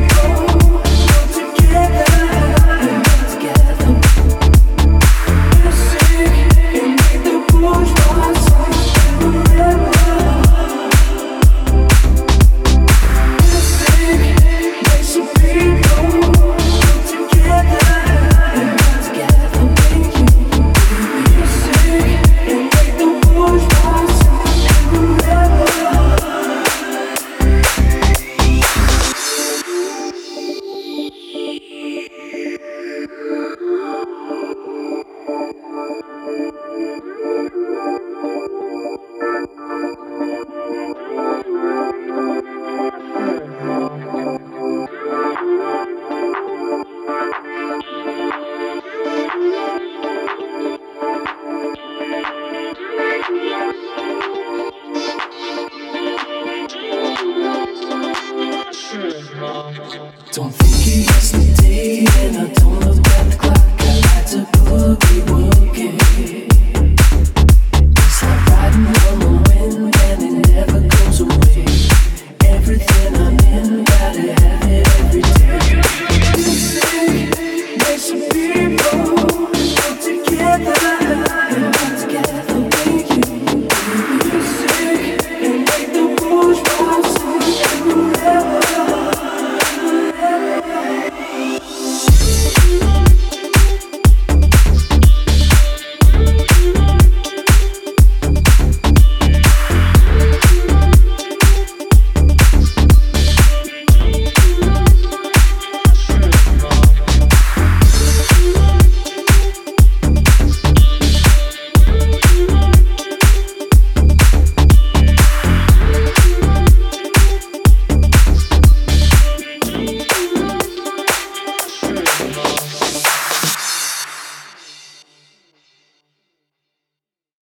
go. Don't think it's the day, and I don't look at the clock. I like to boogie, woogie.